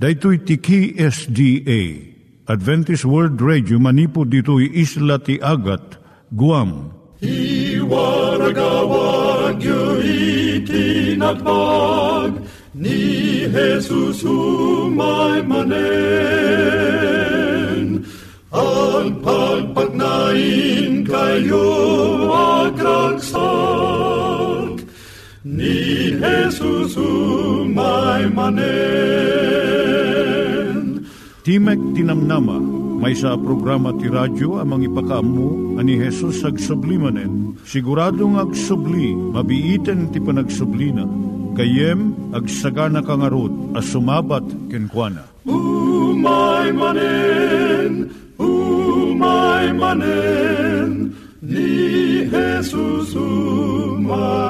Daitui tiki SDA Adventist World Radio manipud ditui isla ti Agat Guam. I waragawag itinatpag ni Jesus umay manen ang pagpagnain kayo agkansak ni Jesus umay manen. Timek Tinamnama, may sa programa ti radyo amang ipakaamu ani Hesus ag sublimanen. Siguradong ag subli, mabiiten ti panagsublina. Kayem ag sagana kangarot as sumabat kenkwana. Umay manen, umay manen, ni Jesus umay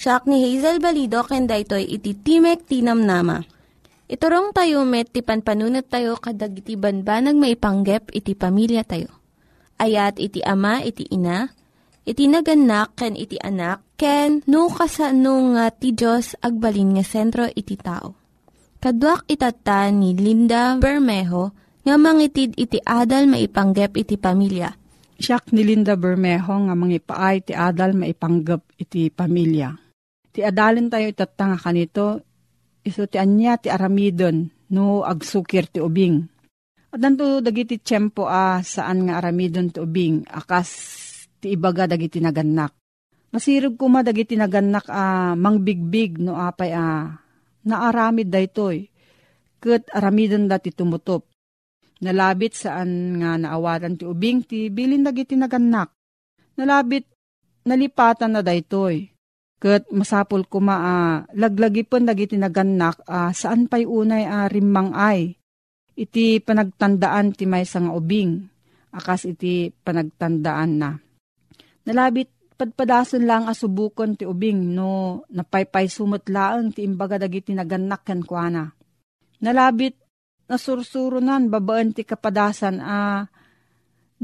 Siya ni Hazel Balido, kenda ito'y iti Timek Tinam Nama. Iturong tayo met, ti panpanunat tayo kadag iti banbanag maipanggep iti pamilya tayo. Ayat iti ama, iti ina, iti naganak, ken iti anak, ken no kasano nga ti Diyos agbalin nga sentro iti tao. Kaduak itata ni Linda Bermejo, nga mangitid iti adal maipanggep iti pamilya. Siya ni Linda Bermejo nga mangipaay ti adal maipanggep iti pamilya. Ti adalin tayo itatanga kanito, iso ti anya ti aramidon no agsukir ti ubing. At nanto dagiti tiyempo a saan nga aramidon ti ubing akas ti ibaga dagiti naganak. Masirog kuma dagiti naganak a mangbigbig no apay a naaramid daytoy. Kat aramidon dati tumutop Nalabit saan nga naawatan ti ubing ti bilin dagiti naganak. Nalabit nalipatan na daytoy. Kat masapol kuma a laglagipon dagiti naganak a saan pay unay a rimmang ay. Iti panagtandaan ti may nga ubing. Akas iti panagtandaan na. Nalabit padpadason lang asubukon ti ubing no napaypay sumutlaang ti imbaga dagiti naganak ken kuana. Nalabit nasursurunan babaan ti kapadasan a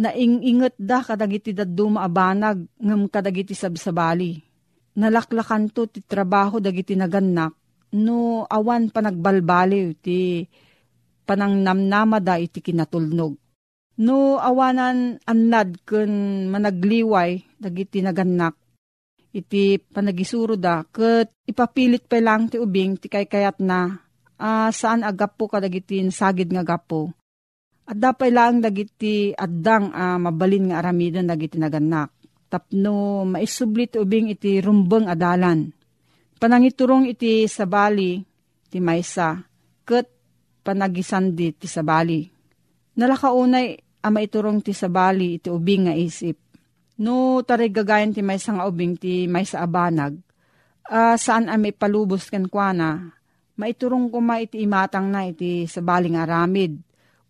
nainginget da kadagiti daduma abanag ngem kadagiti sabsabali. Nalaklakan to ti trabaho dagiti naganak no awan panagbalbaliw ti panangnamnamada iti kinatulnog. No awanan annad ken managliway dagiti naganak iti panagisuro da ket ipapilit pa lang ti ubing ti kaykayat na uh, saan agapo kadagiti sagid nga gapo. At dapay lang dagiti addang uh, mabalin nga aramidon dagiti naganak. Tapno maisublit ubing iti rumbeng adalan. Panangiturong iti sabali ti maysa ket panagisandi ti sabali. Nalakaunay ama iturong ti sabali iti ubing nga isip. No tarigagayan ti maysa nga ubing ti maysa abanag. Uh, saan ame palubos ken kuana maiturong ko ma iti imatang na iti sa baling aramid.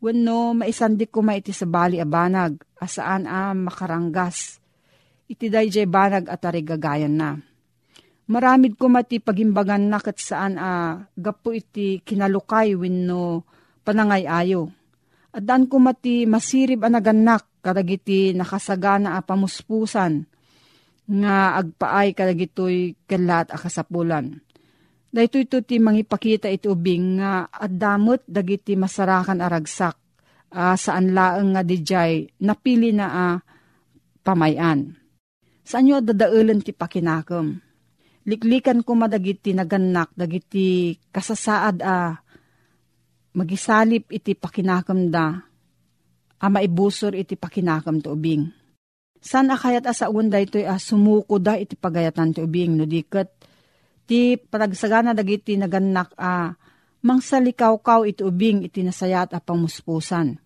Wenno maisandik ko ma iti sa bali abanag, asaan a makaranggas. Iti dayjay banag at arigagayan na. Maramid ko mati pagimbagan na kat saan a gapo iti kinalukay wenno panangay ayo. At daan ko mati masirib anaganak kadagiti nakasagana a pamuspusan nga agpaay kadagitoy kalat a kasapulan Dahito ito ti mangipakita iti ubing nga at damot dagiti masarakan aragsak uh, saan laeng nga dijay napili na uh, pamayan. Saan nyo dadaulan ti pakinakam? liklikan ko madagiti naganak, dagiti kasasaad a magisalip iti pakinakam da, a maibusor iti pakinakam to ubing. San akayat asa unda ito a sumuko da iti pagayatan ti ubing, no diket ti panagsagana dagiti naganak a mangsalikaw-kaw iti ubing iti nasayat a pamuspusan.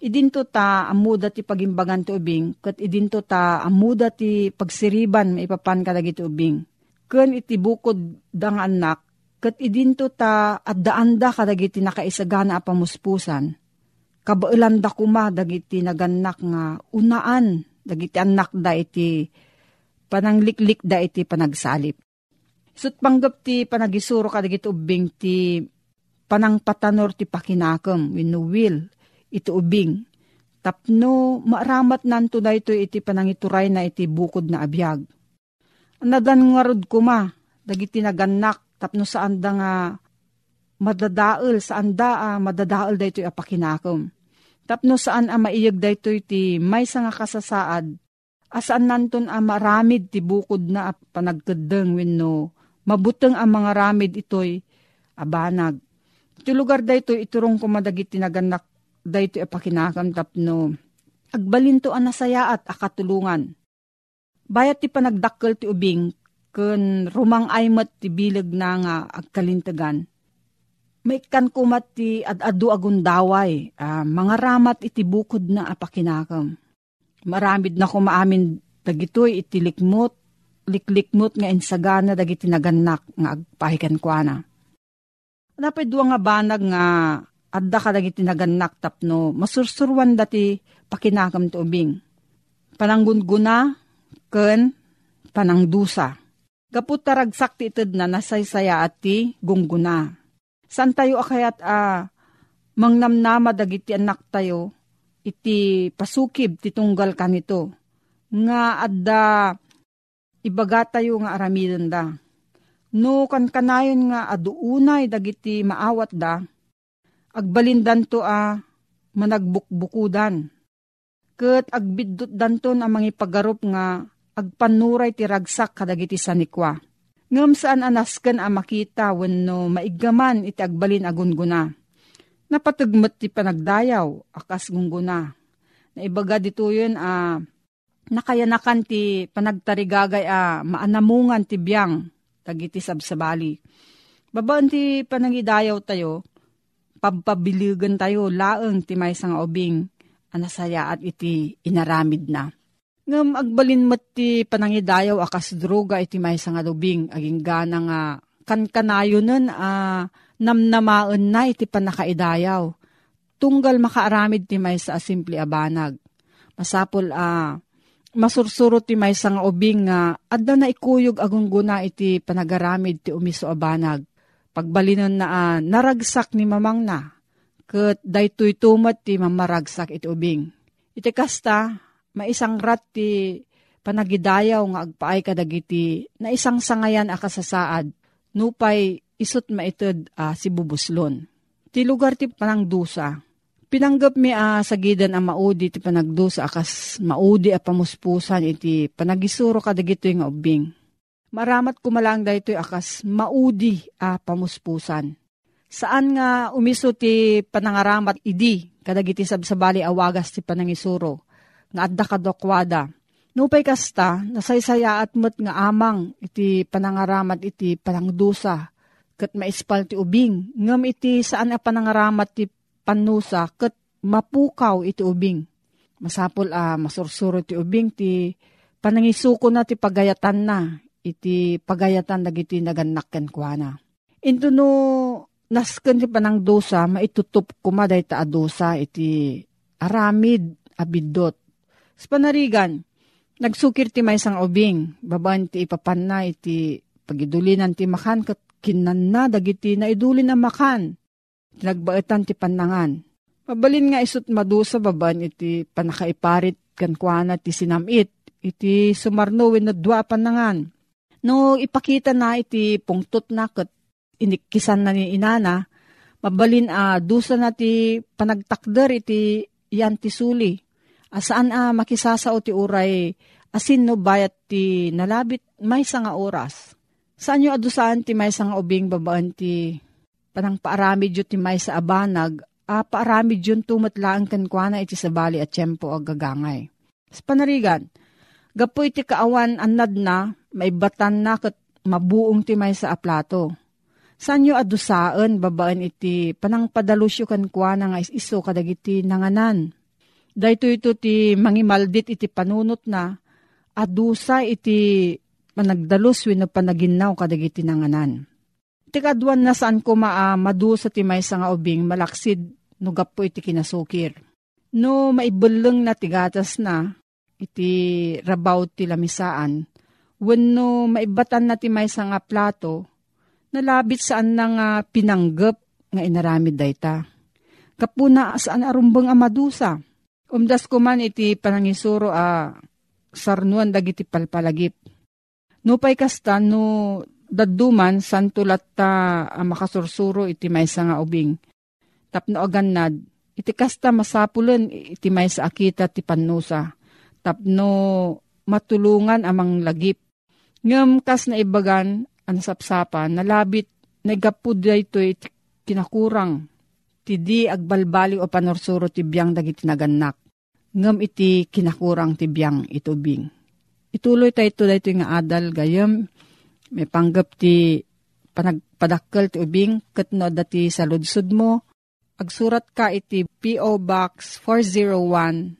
Idinto ta amuda ti pagimbagan ti ubing, kat idinto ta amuda ti pagsiriban maipapan ka dagiti ubing ken iti bukod dang anak, kat idinto ta at daanda kadagiti nakaisagana a pamuspusan. Kabailan da kuma dagiti naganak nga unaan, dagiti anak da iti panangliklik da iti panagsalip. Sut panggap ti panagisuro kadagiti ubing ti panangpatanor ti pakinakam, wino will, iti ubing. Tapno maaramat nanto da ito iti panangituray na iti bukod na abiyag Nadan nga rod kuma, dagiti naganak, tapno saan da nga madadaal, saan da ah, madadaal da ito apakinakom. Tapno saan a maiyag da ito iti may nga kasasaad, asaan nanton a maramid ti bukod na panagkadeng wenno mabuteng ang mga ramid ito'y abanag. Iti lugar da ito iturong kumadagiti naganak da ito apakinakam tapno agbalinto ang nasaya at akatulungan Bayat ti panagdakkel ti ubing, kun rumang aymat ti bilag na nga agkalintagan. May kan kumat ti ad-adu agundaway, uh, mga ramat iti bukod na apakinakam. Maramid na kumaamin dagitoy iti likmot, liklikmot nga insagana dagiti naganak nga agpahikan kwa na. Dapat duwa nga banag nga adda ka dagiti naganak tapno masursurwan dati pakinakam ti ubing. Pananggunguna ken panangdusa. Gaput taragsak ti ited na nasaysaya at ti gungguna. San tayo akayat a ah, mangnamnama dagiti anak tayo iti pasukib ti tunggal kanito. Nga adda ibaga tayo nga aramidon da. No kan kanayon nga aduunay dagiti maawat da, agbalindan to a managbukbukudan. Kat agbiddot danton ang mga pagarup nga agpanuray ti ragsak kadagiti sanikwa. Ngam saan anasken a makita wenno maigaman iti agbalin agunguna. Napatagmat ti panagdayaw akas gungguna. Naibaga dito yun a uh, nakayanakan ti panagtarigagay a maanamungan ti biyang tagiti sabsabali. Babaan ti panangidayaw tayo, pabpabiligan tayo laeng ti may nga ubing anasaya at iti inaramid na. Ngam agbalin mat ti panangidayaw akas droga iti may nga dubing aging gana nga kankanayo nun a uh, namnamaen na iti panakaidayaw. Tunggal makaaramid ti may sa simple abanag. Masapol a uh, masursuro ti may nga ubing nga adda na ikuyog agungguna iti panagaramid ti umiso abanag. Pagbalinon na uh, naragsak ni mamang na. Kat daytoy tumat ti mamaragsak iti ubing. Iti kasta, maisang rat ti panagidayaw nga agpaay kadagiti na isang sangayan akasasaad nupay isot maited uh, si bubuslon. Ti lugar ti panangdusa. Pinanggap mi uh, sa gidan ang maudi ti panagdusa akas maudi a pamuspusan iti panagisuro kadagito nga ubing. Maramat kumalang da ito akas maudi a pamuspusan. Saan nga umiso ti panangaramat idi kadagiti sabsabali awagas ti panangisuro nga adda kadokwada. Nupay kasta, nasaysaya at met nga amang iti panangaramat iti panangdusa, kat maispal ti ubing, ngam iti saan a panangaramat ti panusa, kat mapukaw iti ubing. Masapol a masursuro ti ubing ti panangisuko na ti pagayatan na, iti pagayatan dagiti naganakken kwa na. Ito no, nasken ti panangdusa, maitutup kumaday ta adusa iti aramid abidot sa panarigan, nagsukir ti may sang ubing, baban ti ipapan na iti pagidulinan ti makan kat kinan na dagiti na idulin na makan. Tinagbaetan ti panangan. Mabalin nga isut madusa baban iti panakaiparit kan kuana ti sinamit, iti sumarno na dua panangan. No ipakita na iti pungtot na kat inikisan na ni inana, mabalin a uh, dusa na ti panagtakder iti yan ti suli Asaan a ah, makisasao ti uray asin no bayat ti nalabit may nga oras. Saan nyo adusaan ti may nga ubing babaan ti panang paaramid ti may sa abanag, a paaramid yun tumatlaan kan kwa iti sabali at tiyempo ag gagangay. Sa panarigan, gapo iti kaawan anad na, maibatan na kat mabuong ti may sa aplato. Saan nyo adusaan babaan iti panang padalusyo kan kwa na nga iso kadagiti nanganan. Dahito ito ti mangimaldit iti panunot na, adusa iti panagdalus wino panaginaw kadagiti nanganan. Tikadwan na saan ko maa madu sa timay sa nga ubing malaksid no gapo iti kinasukir. No maibuleng na tigatas na iti rabaw ti lamisaan. Wenno maibatan na timay sa nga plato, nalabit saan na nga pinanggap nga inaramid dayta. Kapuna saan arumbang amadusa. Umdas ko man iti panangisuro a sarnuan dagiti palpalagip. No pay kasta no daduman santulat ta uh, makasursuro iti maysa nga ubing. Tapno agannad iti kasta masapulen iti maysa akita ti pannusa. Tapno matulungan amang lagip. Ngem kas na ibagan ang sapsapan nalabit nagapud iti kinakurang ti di agbalbali o panorsuro ti biyang dagiti nagannak. Ngem iti kinakurang ti biyang itubing Ituloy tayo ito dahito nga adal gayam. May panggap ti panagpadakkel ti ubing katno dati sa mo. Agsurat ka iti P.O. Box 401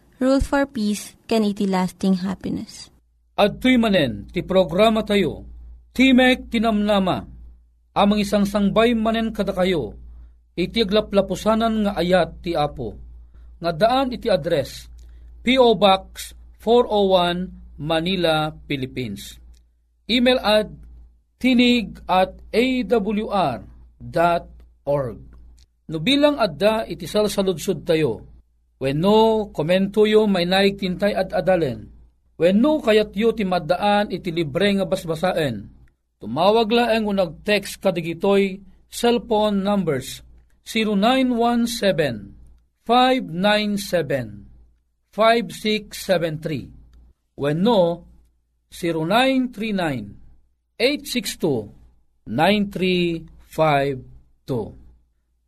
Rule for Peace, can iti lasting happiness. At tuy manen, ti programa tayo, Timek Tinamnama, amang isang sangbay manen kada kayo, iti aglaplapusanan nga ayat ti Apo, nga daan iti address, P.O. Box 401 Manila, Philippines. Email at tinig at awr.org. No bilang adda iti salsaludsud tayo, when no komento yo may naig tintay at adalen, when no kayat yo ti maddaan iti libre nga basbasaen, tumawag laeng unag text kadigitoy cellphone numbers 0917 597 5673. When no, 0939-862-9352.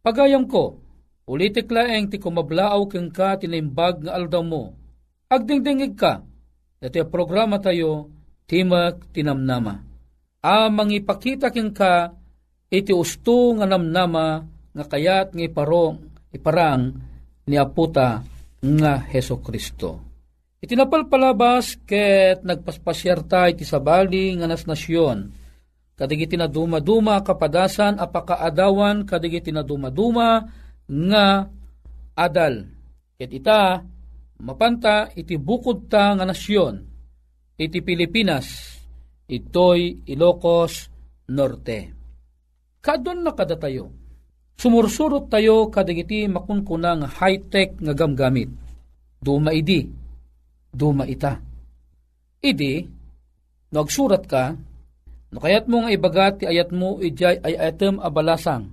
Pagayam ko, ulitik laeng ti kumablaaw keng ka tinimbag nga aldaw mo. Agdingdingig ka, dati programa tayo, Timak Tinamnama. Amang ipakita keng ka, iti usto nga namnama, nga kayat nga iparong, iparang, ni Aputa nga Heso Kristo. Itinapalpalabas ket nagpaspasyerta iti sabali nga nas nasyon. Kadigiti na duma-duma kapadasan apakaadawan kadigiti na duma-duma nga adal. Ket ita mapanta iti bukod ta nga nasyon iti Pilipinas itoy Ilocos Norte. Kadon na kada tayo Sumursurot tayo kadagiti makunkunang high-tech nga gamgamit. Duma idi, duma ita. Idi, nagsurat ka, no kayat mo nga ibagat ti ayat mo ijay ay ayatem abalasang.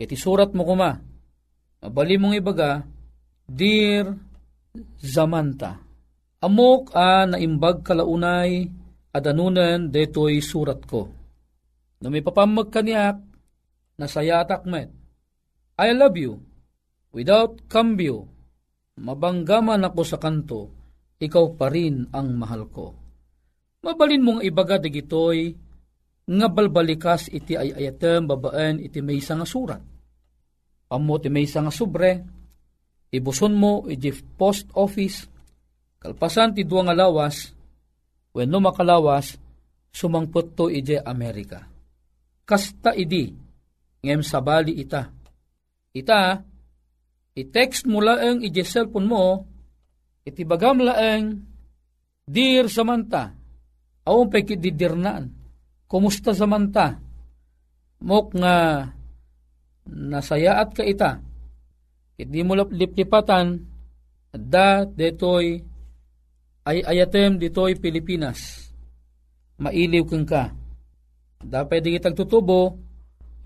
Iti surat mo kuma, mabali mong ibaga, Dear Zamanta, amok a naimbag kalaunay adanunan detoy surat ko. No may papamag kaniak, nasayatak met, I love you. Without cambio, mabanggaman ako sa kanto, ikaw pa rin ang mahal ko. Mabalin mong ibaga digitoy, nga balbalikas iti ay ayatem babaan iti may nga surat. Amo ti may nga sobre, ibuson mo iti post office, kalpasan ti duwa nga lawas, wenno makalawas, sumangpot to iti Amerika. Kasta idi, ngem sabali ita. Ita, i-text mo laeng iti cellphone mo, iti bagam laeng, Dear Samantha, awang pekididirnaan, kumusta Samantha? Mok nga nasayaat ka ita, hindi mo liplipatan, da detoy ay ayatem ditoy Pilipinas. Mailiw kang ka. Da pwede kitag tutubo,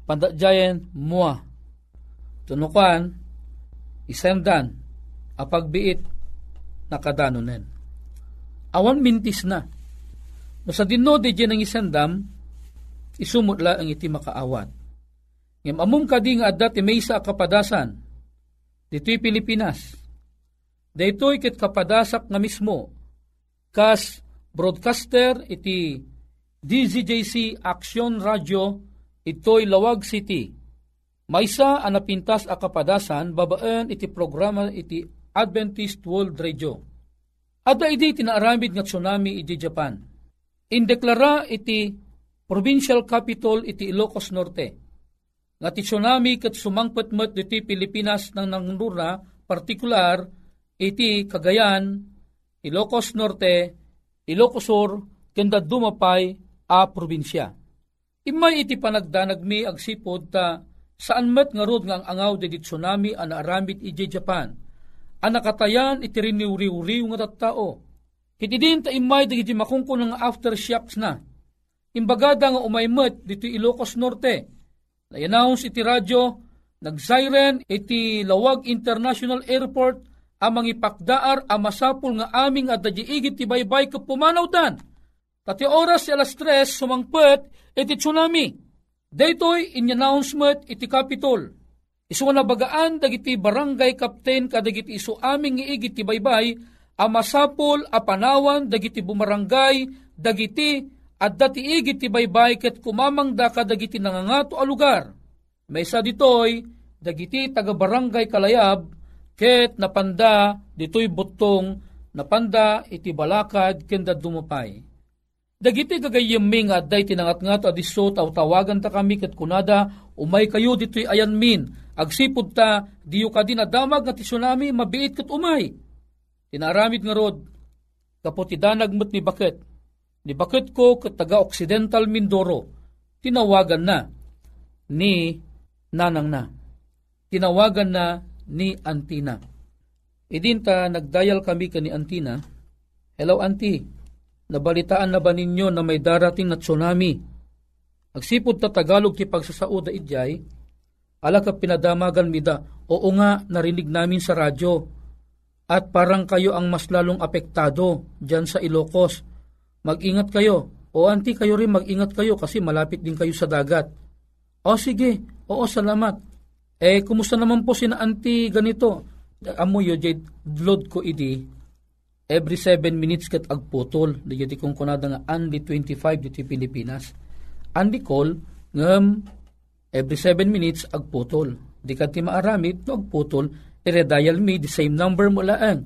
pandadjayan mua. Tunukan, isendan, apagbiit, nakadanonen awan mintis na. No sa dinno di dyan ang isandam, isumutla ang iti makaawat. Ngam amum kadi nga adda ti maysa kapadasan, dito'y Pilipinas. Daytoy ket kapadasak nga mismo, kas broadcaster iti DZJC Action Radio ito'y Lawag City. Maysa anapintas a kapadasan babaan iti programa iti Adventist World Radio Ada iti tinaaramid nga tsunami iti Japan. Indeklara iti provincial capital iti Ilocos Norte. Nga ti tsunami kat sumangpatmat iti Pilipinas ng nangnura, partikular iti Cagayan, Ilocos Norte, Ilocos Sur, kenda dumapay a probinsya. Imay iti panagdanag mi agsipod ta saan met nga rod nga ang angaw di tsunami ang naaramid iti Japan anakatayan iti riniw-riw nga tattao. Kiti din ta imay dagiti makungko nga aftershocks na. Imbagada nga umaymet dito Ilocos Norte. Nayanawns iti radyo, nagsiren iti Lawag International Airport amang ipakdaar a masapul nga aming at igit ti baybay kapumanawtan. Tati oras alas tres sumangpet iti tsunami. Daytoy in announcement iti Capitol Isu na bagaan dagiti barangay captain kadagiti isu aming iigit ti baybay a masapol a panawan dagiti bumarangay dagiti at dati igit ti baybay ket kumamang da kadagiti nangangato a lugar. May sa ditoy dagiti taga barangay kalayab ket napanda ditoy butong napanda iti balakad kenda dumupay. Dagiti gagayemmi nga day tinangat nga to adiso tawagan ta kami ket kunada umay kayo ditoy ayan min Agsipod ta, diyo ka din adamag ti tsunami, mabiit kat umay. Tinaramid nga rod, kapot idanag mo't ni Bakit. Ni Bakit ko kat taga Occidental Mindoro, tinawagan na ni Nanang na. Tinawagan na ni Antina. Idinta nagdayal kami ka ni Antina, Hello Auntie, nabalitaan na ba ninyo na may darating na tsunami? Agsipod ta Tagalog ti pagsasauda idjay, Ala ka pinadamagan mida, oo nga narinig namin sa radyo. At parang kayo ang mas lalong apektado dyan sa Ilocos. Mag-ingat kayo. O anti kayo rin mag-ingat kayo kasi malapit din kayo sa dagat. O sige, oo salamat. Eh, kumusta naman po si na ganito? Amo yo, jay, load ko idi. Every 7 minutes kat agputol. Di kong kunada nga, Andy 25 dito Pilipinas. Andy call, ngam every 7 minutes agputol. Di ka ti maaramid no agputol, i-redial me, the same number mo laan.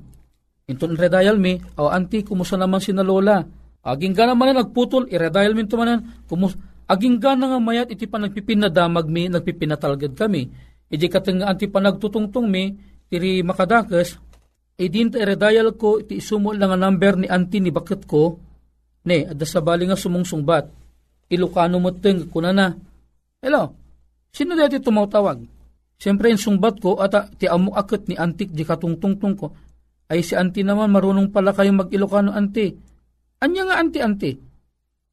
Inton redial me, o anti, kumusta naman si lola? Aging ka naman na nagputol, i-redial me tumanan, kumus aging ka na nga mayat, iti pa nagpipinadamag mi, nagpipinatalgad kami. Iti katang anti pa nagtutungtong mi, tiri makadakas, idin ta i-redial ko, iti isumo lang ang number ni anti ni bakit ko, ne, adda sa bali nga sumungsungbat, ilukano mo ting, kuna na, hello, Sino dati tumatawag? Siyempre yung sungbat ko at ti amo akit ni antik di katungtungtung ko. Ay si anti naman marunong pala kayong mag-Ilocano anti. Anya nga anti-anti?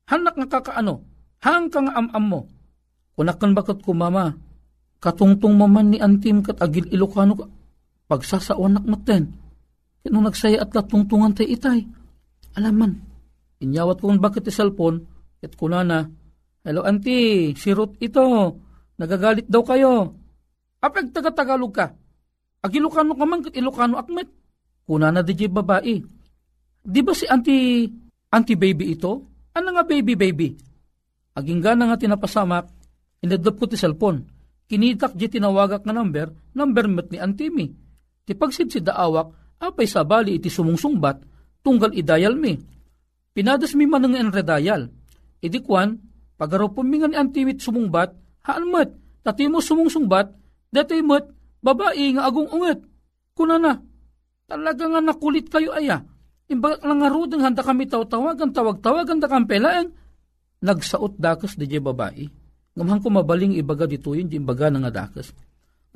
Hanak nga kakaano? Hang kang am-am mo? Kunakan bakit ko mama? Katungtong maman ni antim kat agil Ilocano ka. Pagsasawanak natin. Kino nagsaya at latungtungan tay itay. Alaman. Inyawat ko bakit ti cellphone. Ket kunana. Hello anti, si Ruth ito Nagagalit daw kayo. Apag taga-Tagalog ka. Ag Ilocano ka man, Ilocano akmet. Kuna na di babae. Di ba si anti, anti baby ito? Ano nga baby baby? Aging gana nga tinapasamak, inadap ko ti cellphone. Kinitak di tinawagak nga number, number met ni Antimi. Ti pagsid si daawak, apay sabali iti sumungsungbat, tunggal idayal mi. Pinadas mi man nga enredayal. Idi kwan, pagaraw pumingan ni Antimi sumungbat, haan met, tati mo sumungsungbat, dati met, babae nga agong unget. Kuna na, talaga nga nakulit kayo aya. Imbagak lang nga rudeng handa kami taw-tawagan, tawag-tawagan da kampelaan. Nagsaot dakas di babae Ngamhan ko mabaling ibaga dito yun, di imbaga nga dakas.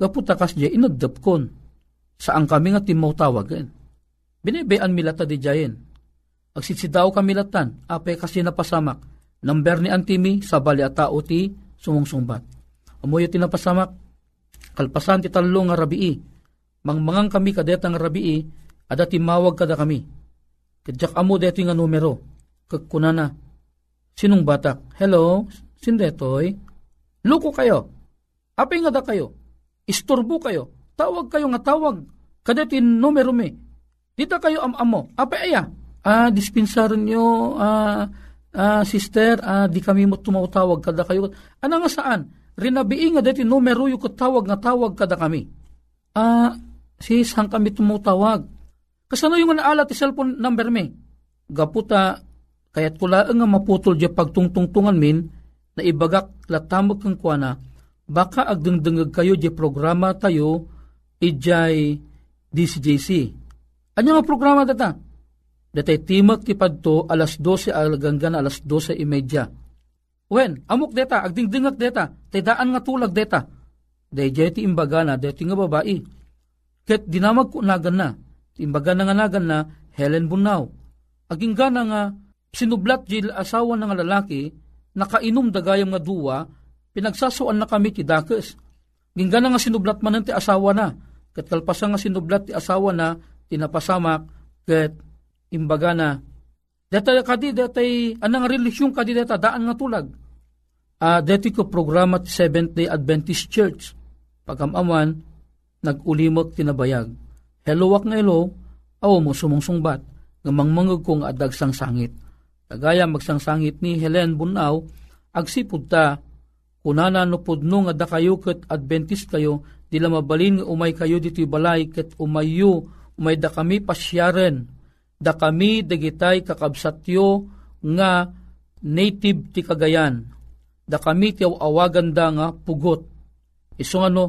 Gaputakas di inagdap kon. Saan kami nga timaw tawagan. Binibayan milata di jayen. Agsisidaw kami latan, apay kasi napasamak. Number ni Antimi, sa bali at tao ti sumungsungbat. Amoy ti napasamak, kalpasan ti talong nga rabii. Mangmangang kami kadetang rabii, ada timawag kada kami. Kadyak amo deto nga numero. Kagkunana, sinong batak? Hello, sindetoy? Luko kayo. Apay nga da kayo. Isturbo kayo. Tawag kayo nga tawag. Kadatin numero me. Dita kayo am-amo. Apay aya. Ah, dispensaran nyo, ah, ah, sister, ah, di kami mo tumatawag kada kayo. Ano nga saan? Rinabii nga dati numero yung tawag nga tawag kada kami. Ah, sis, hang kami tumutawag. Kasano yung naala ti cellphone number me? Gaputa, kaya't kula nga maputol di pagtungtungtungan min, na ibagak latamog kang kuana, baka agdengdengag kayo di programa tayo ijay DCJC. Ano nga programa data? Datay timag ti padto alas 12 alaganggan alas 12 imedya. Wen, amok deta, agdingdingak deta, tay daan nga tulag deta. Dayjay ti imbaga na, deti nga babae. Ket dinamag ko nagan na, imbaga nga nagan na, Helen Bunaw. Aging gana nga, sinublat jil asawa ng lalaki, nakainom dagayam nga duwa, pinagsasuan na kami ti dakes. Ginggana nga sinublat man ti asawa na, kat kalpasa nga sinublat ti asawa na, tinapasamak, kat imbaga na, Deta kadi detay anang relisyon kadi deta daan nga tulag. Uh, deti ko programa ti Seventh Day Adventist Church. Pagamaman, nagulimot tinabayag. Hello wak nga hello, aw mo sumungsungbat, ngamangmangag kong adag sang sangit. Kagaya magsangsangit ni Helen Bunaw, agsipud ta, kunana no pudno nga da kayo ket Adventist kayo, dila mabalin nga umay kayo dito balay ket umayo, umay da kami pasyaren, da kami dagitay kakabsatyo nga native ti Cagayan, da kami ti awagan da nga pugot. Isong ano,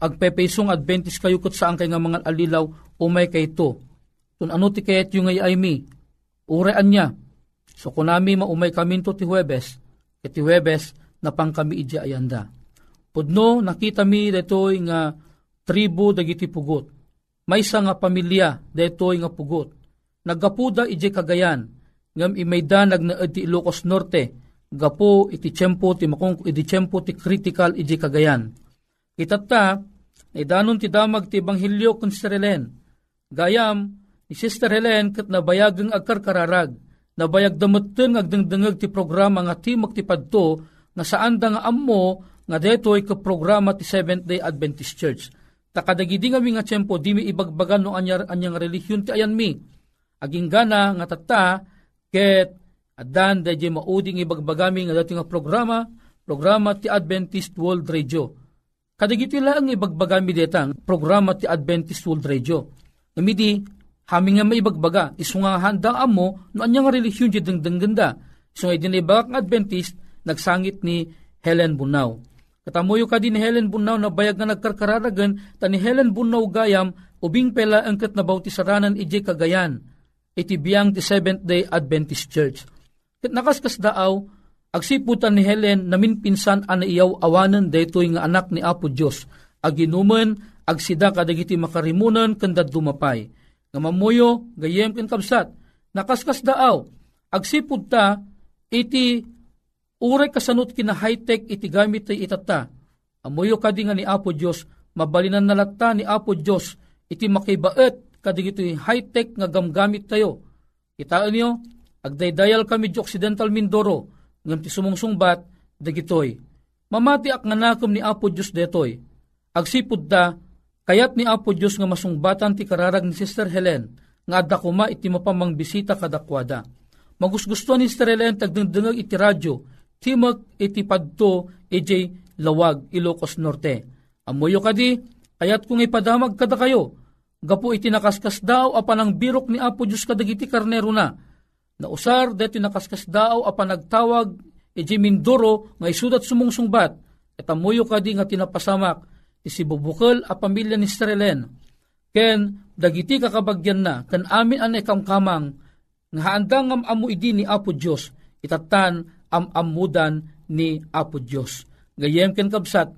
agpepesong Adventist kayo ket saan kay nga mga alilaw, umay kay to. Kung ano ti kayat yung ay mi, urean niya, So kunami maumay kaminto ti Huwebes, iti Huwebes na pang kami ija ayanda. Pudno nakita mi detoy nga tribo dagiti pugot. Maysa nga pamilya detoy nga pugot. Naggapuda ije kagayan ngam imaydanag na iti Ilocos Norte gapo iti tiyempo ti makong iti tiyempo ti critical ije kagayan. Itatta, idanon ti damag ti Banghilyo kun Sister Helen. Gayam, ni Sister Helen kat nabayagang agkarkararag nabayag damutten agdengdengeg ti programa nga ti padto nga saan da nga ammo nga detoy ka programa ti Seventh Day Adventist Church. Takadagidi nga nga tiyempo di mi ibagbagan no anyar anyang relihiyon ti ayan mi. Aging gana nga tata ket adan da di mauding ibagbagami nga dati nga programa programa ti Adventist World Radio. Kadagiti lang ibagbagami detang programa ti Adventist World Radio. Namidi Hami nga maibagbaga, iso nga handa amo, no anya nga relisyon di dengdeng ganda. Iso nga dinibagak nga Adventist, nagsangit ni Helen Bunaw. Katamuyo ka din ni Helen Bunaw na bayag nga nagkarkararagan, ta ni Helen Bunaw gayam, ubing pela angkat na bautisaranan ije kagayan, iti biyang ti Seventh-day Adventist Church. Kat nakaskas daaw, agsiputan ni Helen namin pinsan ana iyaw awanan daytoy nga anak ni Apo Dios aginumen agsida kadagiti makarimunan kandad dumapay. Nga mamuyo gayem ken nakaskas daaw. Agsipud ta iti uray kasanot kina high-tech iti gamit tay itata. Amuyo kadi nga ni Apo Dios mabalinan nalatta ni Apo Dios iti makibaet kadi iti high-tech nga gamgamit tayo. Kitaan niyo agdaydayal kami di Occidental Mindoro ngam ti sumungsungbat dagitoy mamati ak nganakom ni Apo Dios detoy agsipud ta Kayat ni Apo Diyos nga masungbatan ti kararag ni Sister Helen, nga adda kuma iti mapamang bisita kadakwada. Magusgusto ni Sister Helen tagdengdengag iti radyo, timog iti padto iti lawag Ilocos Norte. Amuyo kadi, kayat kung ipadamag kada kayo, gapo iti nakaskas daw apan ang birok ni Apo Diyos kadagiti karnero na. Nausar deti nakaskas daw apan nagtawag iti Mindoro nga isudat sumungsungbat. At amuyo kadi nga tinapasamak isi bubukal a pamilya ni Strelen. Ken dagiti kakabagyan na kan amin an kamkamang nga haandang am amu idi ni Apo Diyos itatan am amudan ni Apo Diyos. Gayem ken kabsat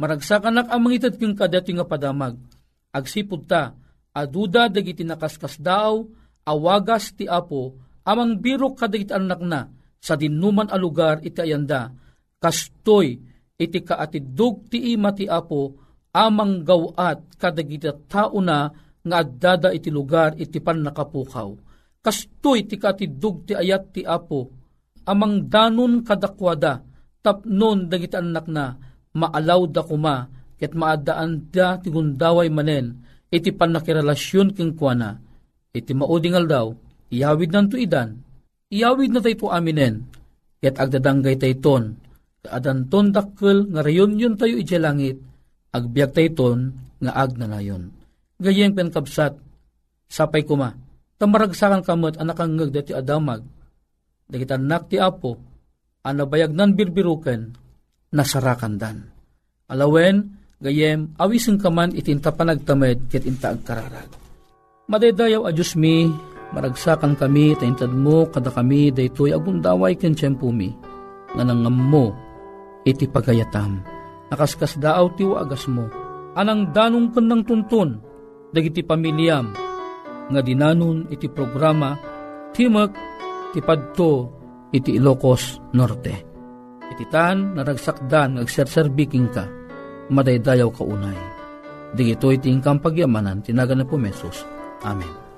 maragsakan ang mangitad ken kadati nga padamag. Agsipud ta aduda dagiti nakaskas daw, awagas ti apo, amang birok kadagiti anak na, sa dinuman a lugar iti ayanda, kastoy iti kaatidug ti ima ti apo, amang gawat kadagiti tao na nga addada iti lugar iti pan nakapukaw. Kastoy ti kaatidug ti ayat ti apo, amang danon kadakwada, tapnon dagiti anak na, maalaw da kuma, ket maadaan da ti gundaway manen, iti panakirelasyon keng kuana, iti maudingal daw, iyawid nanto idan, iyawid na tayo aminen, ket agdadanggay tayo ton, adanton dakkel nga rayon yun tayo iti langit, agbiag tayo ton nga ag na nayon. Gayeng penkabsat, sapay kuma, tamaragsakan kamot anak ang ngag dati adamag, dagit anak ti apo, anabayag nan birbiruken, nasarakan dan. Alawen, Gayem, awisin ka man itinta panagtamed ket inta agkararag. Madaydayaw a Diyos mi, maragsakan kami, taintad mo, kada kami, daytoy agundaway ken tiyempo mi, nga nangam mo, iti pagayatam. Nakaskas daaw ti agas mo, anang danong ken ng tuntun, dagiti pamilyam, nga dinanon iti programa, Timag, ti padto, iti Ilocos Norte. Iti tan, naragsakdan, agserserbiking ka, madaydayaw kaunay. Digito iti ingkang pagyamanan, tinaga na po mesos. Amen.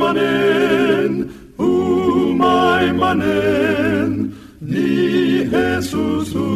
manen, umay manen, ni Jesus.